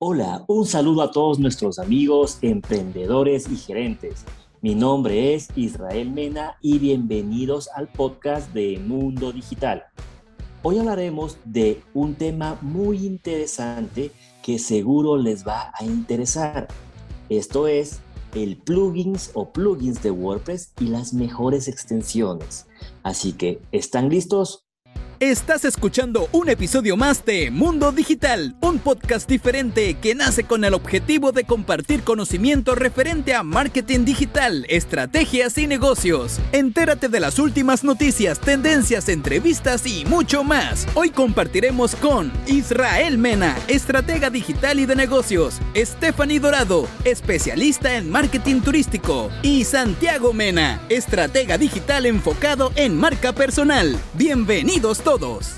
Hola, un saludo a todos nuestros amigos, emprendedores y gerentes. Mi nombre es Israel Mena y bienvenidos al podcast de Mundo Digital. Hoy hablaremos de un tema muy interesante que seguro les va a interesar. Esto es el plugins o plugins de WordPress y las mejores extensiones. Así que, ¿están listos? Estás escuchando un episodio más de Mundo Digital, un podcast diferente que nace con el objetivo de compartir conocimiento referente a marketing digital, estrategias y negocios. Entérate de las últimas noticias, tendencias, entrevistas y mucho más. Hoy compartiremos con Israel Mena, estratega digital y de negocios, Stephanie Dorado, especialista en marketing turístico, y Santiago Mena, estratega digital enfocado en marca personal. Bienvenidos todos.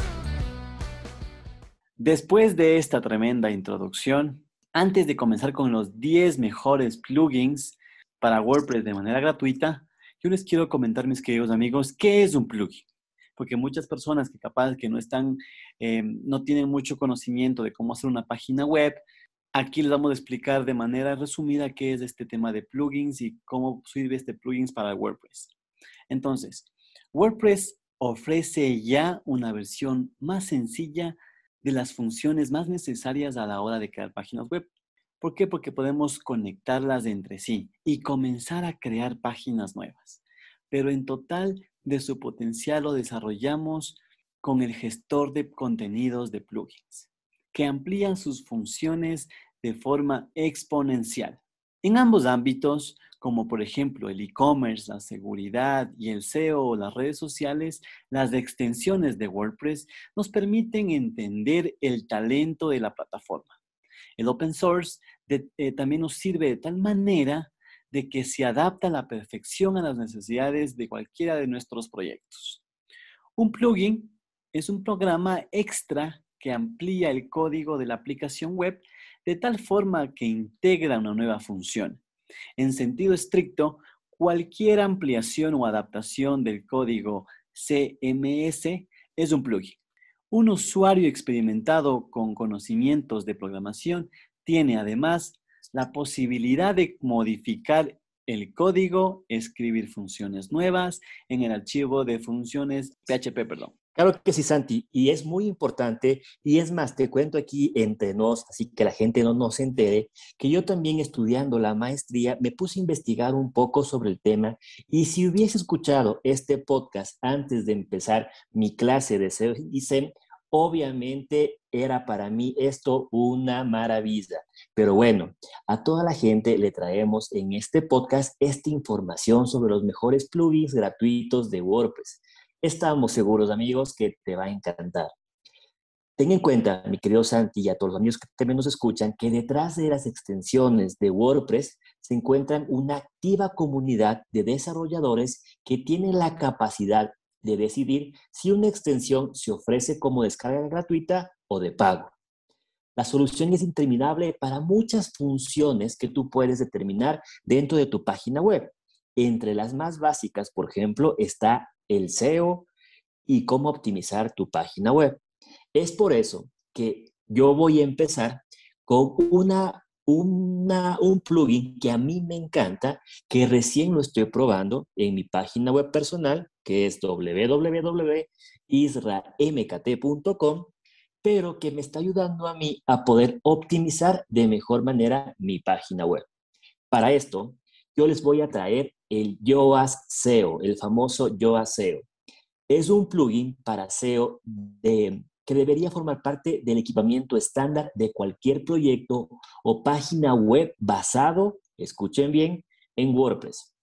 Después de esta tremenda introducción, antes de comenzar con los 10 mejores plugins para WordPress de manera gratuita, yo les quiero comentar, mis queridos amigos, qué es un plugin. Porque muchas personas que capaz que no están, eh, no tienen mucho conocimiento de cómo hacer una página web, aquí les vamos a explicar de manera resumida qué es este tema de plugins y cómo sirve este plugins para WordPress. Entonces, WordPress ofrece ya una versión más sencilla de las funciones más necesarias a la hora de crear páginas web. ¿Por qué? Porque podemos conectarlas entre sí y comenzar a crear páginas nuevas. Pero en total de su potencial lo desarrollamos con el gestor de contenidos de plugins, que amplían sus funciones de forma exponencial. En ambos ámbitos, como por ejemplo el e-commerce, la seguridad y el SEO o las redes sociales, las extensiones de WordPress nos permiten entender el talento de la plataforma. El open source eh, también nos sirve de tal manera de que se adapta a la perfección a las necesidades de cualquiera de nuestros proyectos. Un plugin es un programa extra que amplía el código de la aplicación web de tal forma que integra una nueva función. En sentido estricto, cualquier ampliación o adaptación del código CMS es un plugin. Un usuario experimentado con conocimientos de programación tiene además la posibilidad de modificar el código, escribir funciones nuevas en el archivo de funciones PHP, perdón. Claro que sí, Santi, y es muy importante, y es más, te cuento aquí entre nos, así que la gente no nos entere, que yo también estudiando la maestría me puse a investigar un poco sobre el tema, y si hubiese escuchado este podcast antes de empezar mi clase de SEO y SEM, obviamente era para mí esto una maravilla. Pero bueno, a toda la gente le traemos en este podcast esta información sobre los mejores plugins gratuitos de WordPress. Estamos seguros, amigos, que te va a encantar. Ten en cuenta, mi querido Santi, y a todos los amigos que también nos escuchan, que detrás de las extensiones de WordPress se encuentran una activa comunidad de desarrolladores que tienen la capacidad de decidir si una extensión se ofrece como descarga gratuita o de pago. La solución es interminable para muchas funciones que tú puedes determinar dentro de tu página web. Entre las más básicas, por ejemplo, está el SEO y cómo optimizar tu página web. Es por eso que yo voy a empezar con una, un plugin que a mí me encanta, que recién lo estoy probando en mi página web personal, que es www.isramkt.com, pero que me está ayudando a mí a poder optimizar de mejor manera mi página web. Para esto, yo les voy a traer el Yoast SEO, el famoso Yoast SEO. Es un plugin para SEO que debería formar parte del equipamiento estándar de cualquier proyecto o página web basado, escuchen bien, en WordPress.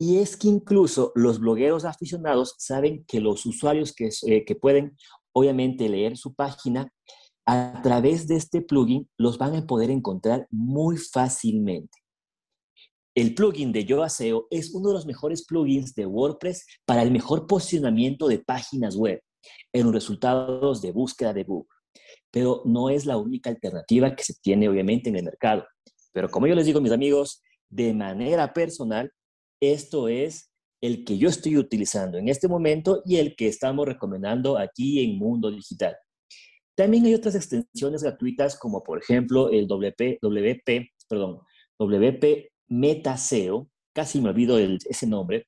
Y es que incluso los blogueros aficionados saben que los usuarios que, eh, que pueden obviamente leer su página a través de este plugin los van a poder encontrar muy fácilmente. El plugin de YoAseo es uno de los mejores plugins de WordPress para el mejor posicionamiento de páginas web en los resultados de búsqueda de Google. Pero no es la única alternativa que se tiene obviamente en el mercado. Pero como yo les digo, mis amigos, de manera personal, esto es el que yo estoy utilizando en este momento y el que estamos recomendando aquí en Mundo Digital. También hay otras extensiones gratuitas como por ejemplo el WP, WP, perdón, WP Metaseo, casi me olvido ese nombre,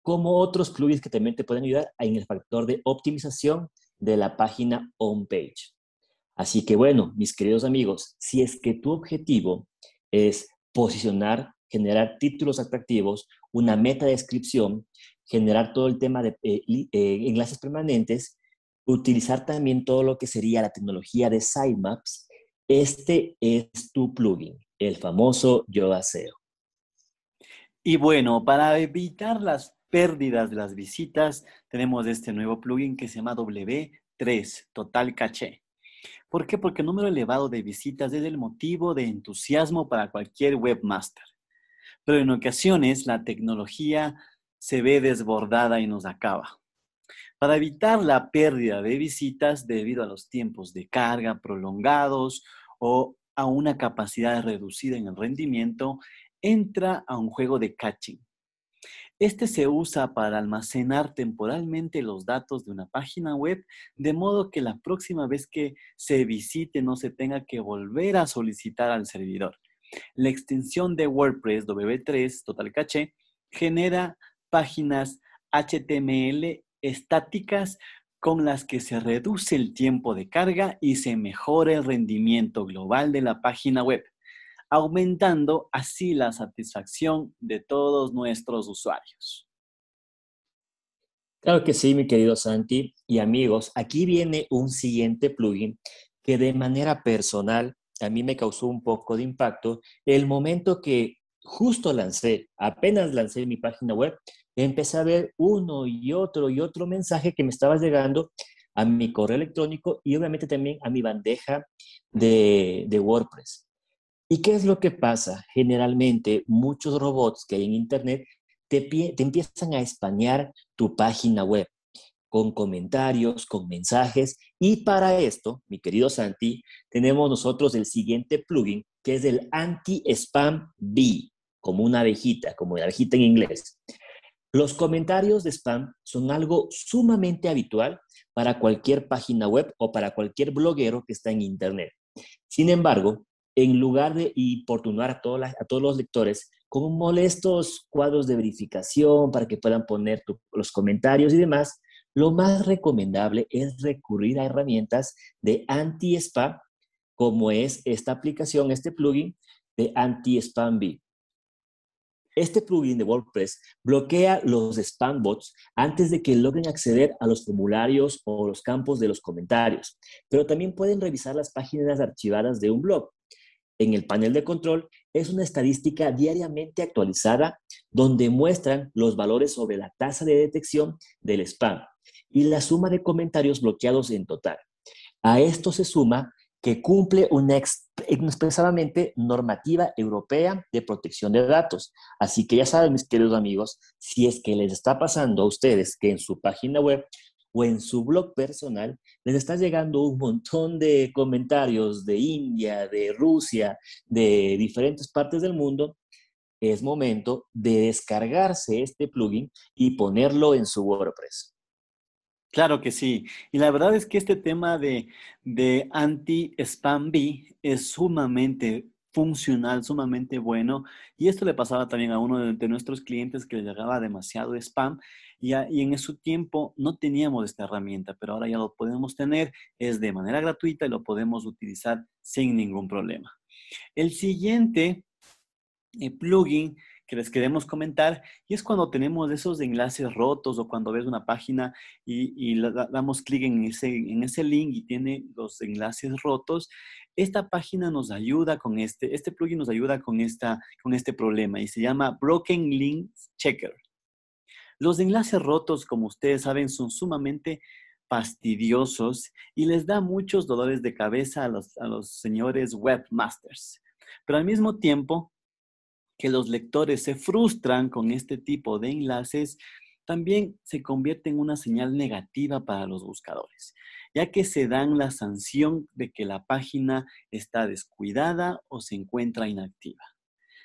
como otros plugins que también te pueden ayudar en el factor de optimización de la página homepage. Así que bueno, mis queridos amigos, si es que tu objetivo es posicionar, generar títulos atractivos, una meta descripción, generar todo el tema de eh, eh, enlaces permanentes, utilizar también todo lo que sería la tecnología de sitemaps, este es tu plugin, el famoso Yoga SEO. Y bueno, para evitar las pérdidas de las visitas, tenemos este nuevo plugin que se llama W3, Total Caché. ¿Por qué? Porque el número elevado de visitas es el motivo de entusiasmo para cualquier webmaster. Pero en ocasiones la tecnología se ve desbordada y nos acaba. Para evitar la pérdida de visitas debido a los tiempos de carga prolongados o a una capacidad reducida en el rendimiento, entra a un juego de caching. Este se usa para almacenar temporalmente los datos de una página web, de modo que la próxima vez que se visite no se tenga que volver a solicitar al servidor. La extensión de WordPress W3 Total Cache genera páginas HTML estáticas con las que se reduce el tiempo de carga y se mejora el rendimiento global de la página web, aumentando así la satisfacción de todos nuestros usuarios. Claro que sí, mi querido Santi y amigos. Aquí viene un siguiente plugin que de manera personal a mí me causó un poco de impacto el momento que justo lancé, apenas lancé mi página web, empecé a ver uno y otro y otro mensaje que me estaba llegando a mi correo electrónico y obviamente también a mi bandeja de, WordPress. ¿Y qué es lo que pasa? Generalmente muchos robots que hay en Internet te, empiezan a españar tu página web con comentarios, con mensajes. Y para esto, mi querido Santi, tenemos nosotros el siguiente plugin que es el Anti-Spam Bee, como una abejita, como la abejita en inglés. Los comentarios de spam son algo sumamente habitual para cualquier página web o para cualquier bloguero que está en Internet. Sin embargo, en lugar de importunar a, a todos los lectores con molestos cuadros de verificación para que puedan poner los comentarios y demás, lo más recomendable es recurrir a herramientas de anti-spam, como es esta aplicación, este plugin de Anti-Spam Bee. Este plugin de WordPress bloquea los spam bots antes de que logren acceder a los formularios o los campos de los comentarios, pero también pueden revisar las páginas archivadas de un blog. En el panel de control es una estadística diariamente actualizada donde muestran los valores sobre la tasa de detección del spam y la suma de comentarios bloqueados en total. A esto se suma que cumple una expresadamente normativa europea de protección de datos. Así que ya saben, mis queridos amigos, si es que les está pasando a ustedes que en su página web o en su blog personal les está llegando un montón de comentarios de India, de Rusia, de diferentes partes del mundo, es momento de descargarse este plugin y ponerlo en su WordPress. Claro que sí. Y la verdad es que este tema de, de anti-spam B es sumamente funcional, sumamente bueno. Y esto le pasaba también a uno de, nuestros clientes que le llegaba demasiado spam y, en su tiempo no teníamos esta herramienta, pero ahora ya lo podemos tener, es de manera gratuita y lo podemos utilizar sin ningún problema. El siguiente eh, plugin que les queremos comentar y es cuando tenemos esos enlaces rotos o cuando ves una página y, y damos clic en ese, en ese link y tiene los enlaces rotos, esta página nos ayuda con este, este plugin nos ayuda con, esta, con este problema y se llama Broken Links Checker. Los enlaces rotos, como ustedes saben, son sumamente fastidiosos y les da muchos dolores de cabeza a los, a los señores webmasters. Pero al mismo tiempo, que los lectores se frustran con este tipo de enlaces, también se convierte en una señal negativa para los buscadores, ya que se dan la sanción de que la página está descuidada o se encuentra inactiva.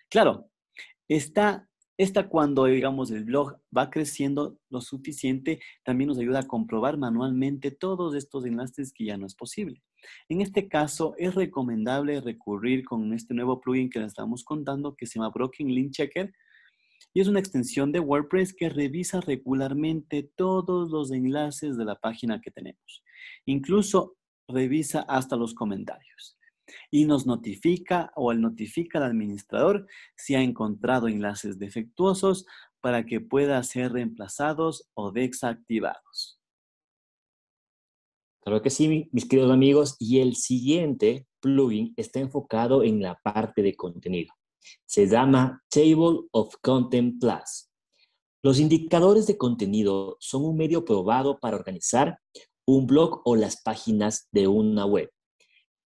Claro, está Esta cuando, digamos, el blog va creciendo lo suficiente, también nos ayuda a comprobar manualmente todos estos enlaces que ya no es posible. En este caso, es recomendable recurrir con este nuevo plugin que les estamos contando, que se llama Broken Link Checker, y es una extensión de WordPress que revisa regularmente todos los enlaces de la página que tenemos. Incluso revisa hasta los comentarios y nos notifica o él notifica al administrador si ha encontrado enlaces defectuosos para que pueda ser reemplazados o desactivados. Claro que sí, mis queridos amigos. Y el siguiente plugin está enfocado en la parte de contenido. Se llama Table of Content Plus. Los indicadores de contenido son un medio probado para organizar un blog o las páginas de una web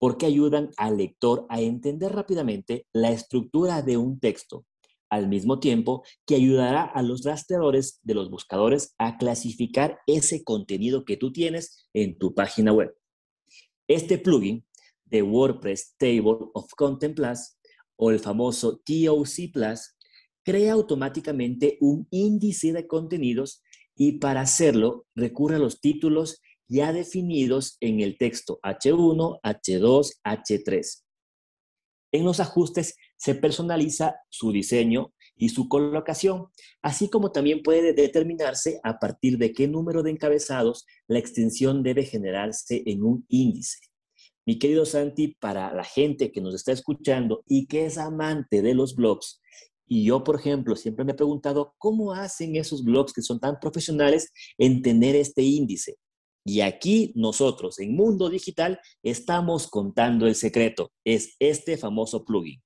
porque ayudan al lector a entender rápidamente la estructura de un texto, al mismo tiempo que ayudará a los rastreadores de los buscadores a clasificar ese contenido que tú tienes en tu página web. Este plugin de WordPress Table of Content Plus o el famoso TOC Plus crea automáticamente un índice de contenidos y para hacerlo recurre a los títulos ya definidos en el texto H1, H2, H3. En los ajustes se personaliza su diseño y su colocación, así como también puede determinarse a partir de qué número de encabezados la extensión debe generarse en un índice. Mi querido Santi, para la gente que nos está escuchando y que es amante de los blogs, y yo, por ejemplo, siempre me he preguntado cómo hacen esos blogs que son tan profesionales en tener este índice. Y aquí nosotros en Mundo Digital estamos contando el secreto. Es este famoso plugin.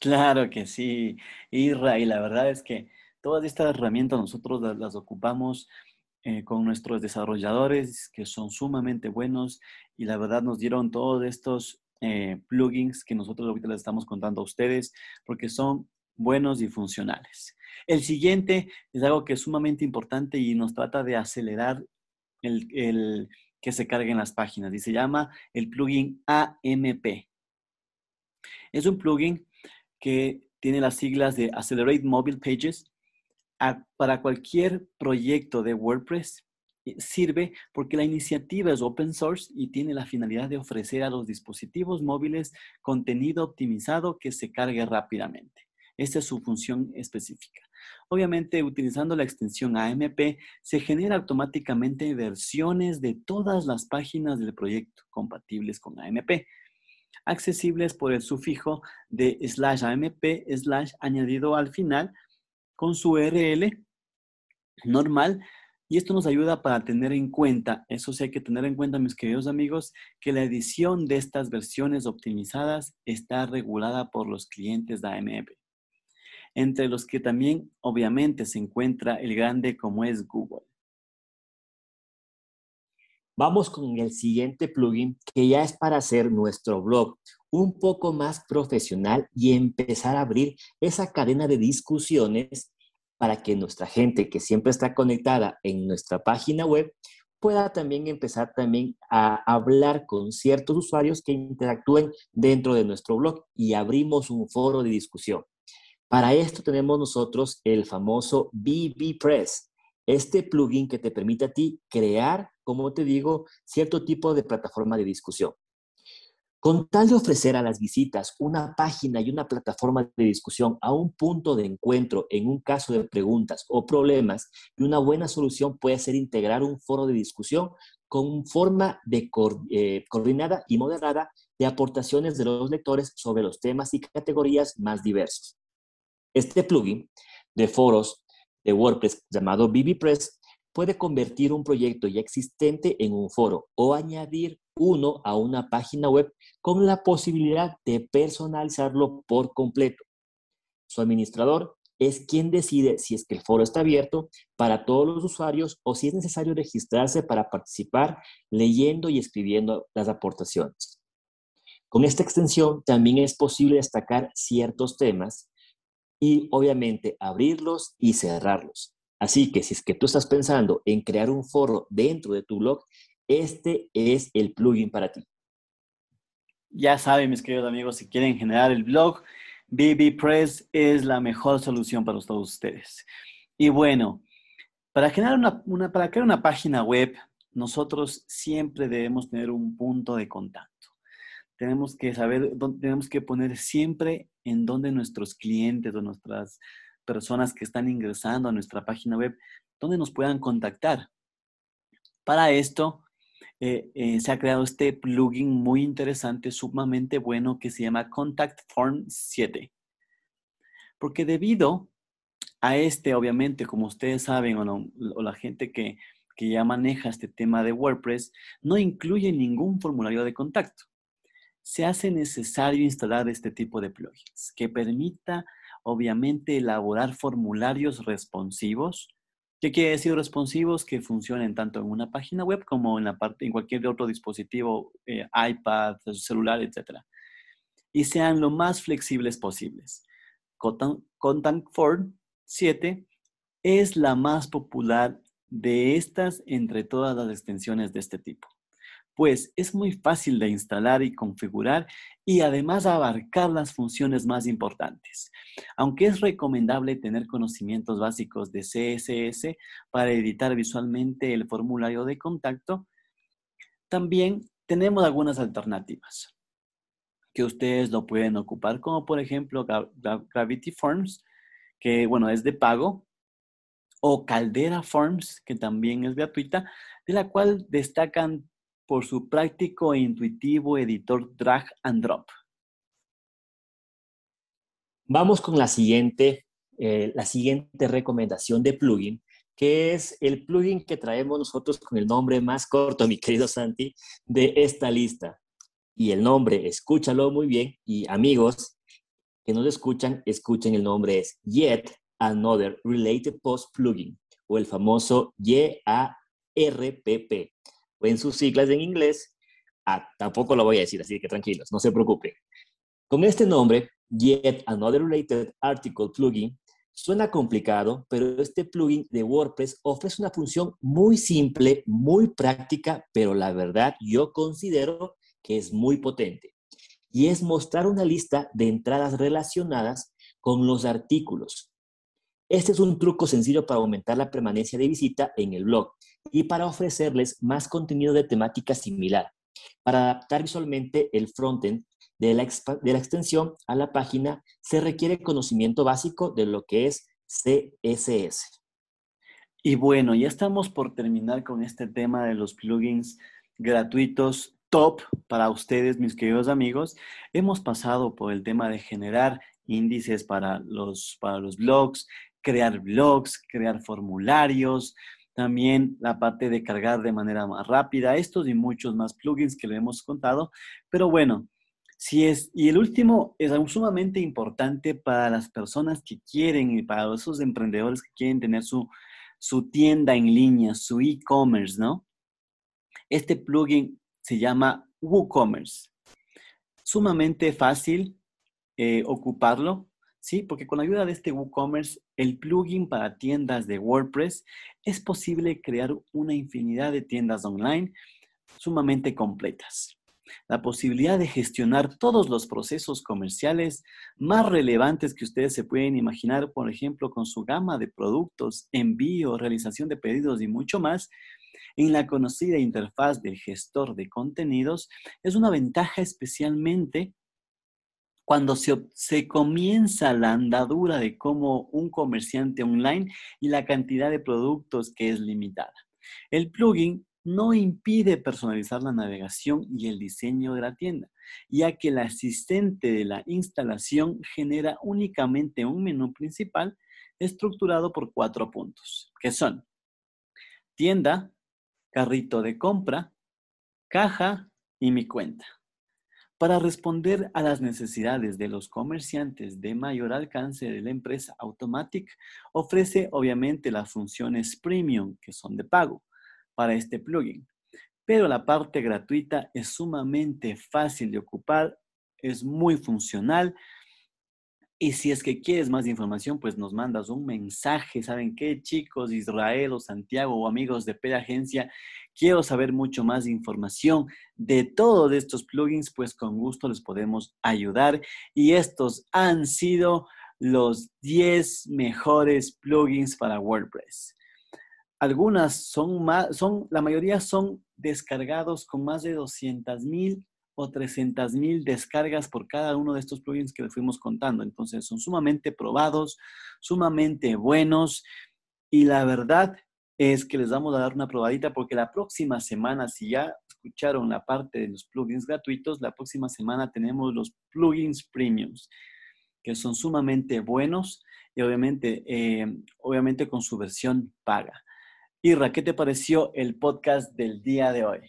Claro que sí, Irra. Y la verdad es que todas estas herramientas nosotros las, ocupamos eh, con nuestros desarrolladores que son sumamente buenos y la verdad nos dieron todos estos eh, plugins que nosotros ahorita les estamos contando a ustedes porque son buenos y funcionales. El siguiente es algo que es sumamente importante y nos trata de acelerar el, que se cargue en las páginas y se llama el plugin AMP. Es un plugin que tiene las siglas de Accelerate Mobile Pages. Para cualquier proyecto de WordPress eh, sirve porque la iniciativa es open source y tiene la finalidad de ofrecer a los dispositivos móviles contenido optimizado que se cargue rápidamente. Esta es su función específica. Obviamente, utilizando la extensión AMP, se genera automáticamente versiones de todas las páginas del proyecto compatibles con AMP, accesibles por el sufijo de slash AMP slash añadido al final con su URL normal. Y esto nos ayuda para tener en cuenta, eso sí hay que tener en cuenta, mis queridos amigos, que la edición de estas versiones optimizadas está regulada por los clientes de AMP entre los que también obviamente se encuentra el grande como es Google. Vamos con el siguiente plugin que ya es para hacer nuestro blog un poco más profesional y empezar a abrir esa cadena de discusiones para que nuestra gente que siempre está conectada en nuestra página web pueda también empezar también a hablar con ciertos usuarios que interactúen dentro de nuestro blog y abrimos un foro de discusión. Para esto tenemos nosotros el famoso BBPress, este plugin que te permite a ti crear, como te digo, cierto tipo de plataforma de discusión. Con tal de ofrecer a las visitas una página y una plataforma de discusión a un punto de encuentro en un caso de preguntas o problemas, una buena solución puede ser integrar un foro de discusión con forma de eh, coordinada y moderada de aportaciones de los lectores sobre los temas y categorías más diversos. Este plugin de foros de WordPress llamado BBPress puede convertir un proyecto ya existente en un foro o añadir uno a una página web con la posibilidad de personalizarlo por completo. Su administrador es quien decide si es que el foro está abierto para todos los usuarios o si es necesario registrarse para participar leyendo y escribiendo las aportaciones. Con esta extensión también es posible destacar ciertos temas y obviamente abrirlos y cerrarlos. Así que si es que tú estás pensando en crear un foro dentro de tu blog, este es el plugin para ti. Ya saben, mis queridos amigos, si quieren generar el blog, BB Press es la mejor solución para todos ustedes. Y bueno, para generar una, para crear una página web, nosotros siempre debemos tener un punto de contacto. Tenemos que saber, tenemos que poner siempre en donde nuestros clientes o nuestras personas que están ingresando a nuestra página web, donde nos puedan contactar. Para esto, eh, eh, se ha creado este plugin muy interesante, sumamente bueno, que se llama Contact Form 7. Porque debido a este, obviamente, como ustedes saben, o, la gente que ya maneja este tema de WordPress, no incluye ningún formulario de contacto. Se hace necesario instalar este tipo de plugins que permita, obviamente, elaborar formularios responsivos. ¿Qué quiere decir responsivos? Que funcionen tanto en una página web como en, la parte, en cualquier otro dispositivo, eh, iPad, celular, etc. Y sean lo más flexibles posibles. Contact Form 7 es la más popular de estas entre todas las extensiones de este tipo, pues es muy fácil de instalar y configurar y además abarcar las funciones más importantes. Aunque es recomendable tener conocimientos básicos de CSS para editar visualmente el formulario de contacto, también tenemos algunas alternativas que ustedes lo pueden ocupar, como por ejemplo Gravity Forms, que bueno, es de pago, o Caldera Forms, que también es gratuita, de la cual destacan por su práctico e intuitivo editor drag and drop. Vamos con la siguiente, eh, la siguiente recomendación de plugin, que es el plugin que traemos nosotros con el nombre más corto, mi querido Santi, de esta lista. Y el nombre, escúchalo muy bien, y amigos que nos escuchan, escuchen el nombre, es Yet Another Related Post Plugin, o el famoso YARPP, o en sus siglas en inglés, ah, tampoco lo voy a decir, así que tranquilos, no se preocupen. Con este nombre, Yet Another Related Article Plugin, suena complicado, pero este plugin de WordPress ofrece una función muy simple, muy práctica, pero la verdad yo considero que es muy potente. Y es mostrar una lista de entradas relacionadas con los artículos. Este es un truco sencillo para aumentar la permanencia de visita en el blog y para ofrecerles más contenido de temática similar. Para adaptar visualmente el frontend de la, de la extensión a la página se requiere conocimiento básico de lo que es CSS. Y bueno, ya estamos por terminar con este tema de los plugins gratuitos top para ustedes, mis queridos amigos. Hemos pasado por el tema de generar índices para los, para los blogs, crear blogs, crear formularios, también la parte de cargar de manera más rápida, estos y muchos más plugins que le hemos contado. Pero bueno, si es, y el último es sumamente importante para las personas que quieren y para esos emprendedores que quieren tener su, su tienda en línea, su e-commerce, ¿no? Este plugin se llama WooCommerce. Sumamente fácil eh, ocuparlo, ¿sí? Porque con la ayuda de este WooCommerce, el plugin para tiendas de WordPress, es posible crear una infinidad de tiendas online sumamente completas. La posibilidad de gestionar todos los procesos comerciales más relevantes que ustedes se pueden imaginar, por ejemplo, con su gama de productos, envío, realización de pedidos y mucho más, en la conocida interfaz del gestor de contenidos es una ventaja especialmente cuando se, comienza la andadura de cómo un comerciante online y la cantidad de productos que es limitada. El plugin no impide personalizar la navegación y el diseño de la tienda, ya que el asistente de la instalación genera únicamente un menú principal estructurado por cuatro puntos, que son tienda, carrito de compra, caja y mi cuenta. Para responder a las necesidades de los comerciantes de mayor alcance de la empresa Automatic, ofrece obviamente las funciones premium que son de pago para este plugin. Pero la parte gratuita es sumamente fácil de ocupar, es muy funcional y si es que quieres más información, pues nos mandas un mensaje. ¿Saben qué, chicos? Israel o Santiago o amigos de Pera Agencia, quiero saber mucho más información de todos estos plugins, pues con gusto les podemos ayudar. Y estos han sido los 10 mejores plugins para WordPress. Algunas son más, son, la mayoría son descargados con más de 200 mil o 300 mil descargas por cada uno de estos plugins que les fuimos contando. Entonces son sumamente probados, sumamente buenos y la verdad es que les vamos a dar una probadita porque la próxima semana, si ya escucharon la parte de los plugins gratuitos, la próxima semana tenemos los plugins premiums que son sumamente buenos y obviamente, eh, obviamente con su versión paga. Irra, ¿qué te pareció el podcast del día de hoy?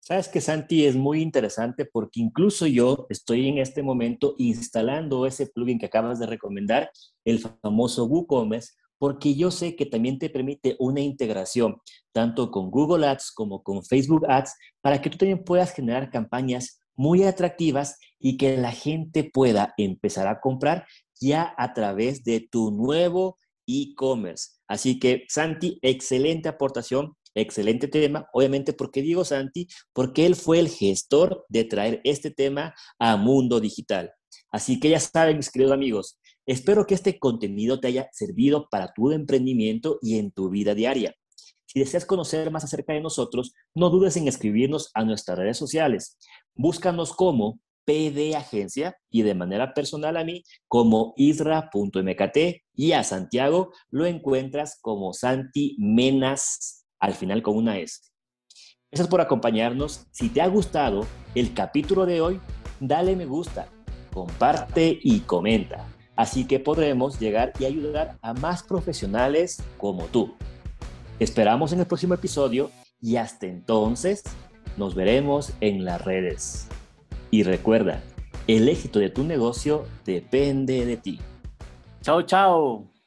Sabes que Santi es muy interesante porque incluso yo estoy en este momento instalando ese plugin que acabas de recomendar, el famoso WooCommerce, porque yo sé que también te permite una integración tanto con Google Ads como con Facebook Ads para que tú también puedas generar campañas muy atractivas y que la gente pueda empezar a comprar ya a través de tu nuevo e-commerce. Así que, Santi, excelente aportación. Excelente tema, obviamente, porque digo Santi? Porque él fue el gestor de traer este tema a Mundo Digital. Así que ya saben, mis queridos amigos, espero que este contenido te haya servido para tu emprendimiento y en tu vida diaria. Si deseas conocer más acerca de nosotros, no dudes en escribirnos a nuestras redes sociales. Búscanos como PD Agencia y de manera personal a mí como isra.mkt y a Santiago lo encuentras como Santi Menas al final con una S. Gracias por acompañarnos. Si te ha gustado el capítulo de hoy, dale me gusta, comparte y comenta. Así que podremos llegar y ayudar a más profesionales como tú. esperamos en el próximo episodio y hasta entonces nos veremos en las redes. Y recuerda, el éxito de tu negocio depende de ti. Chao, chao.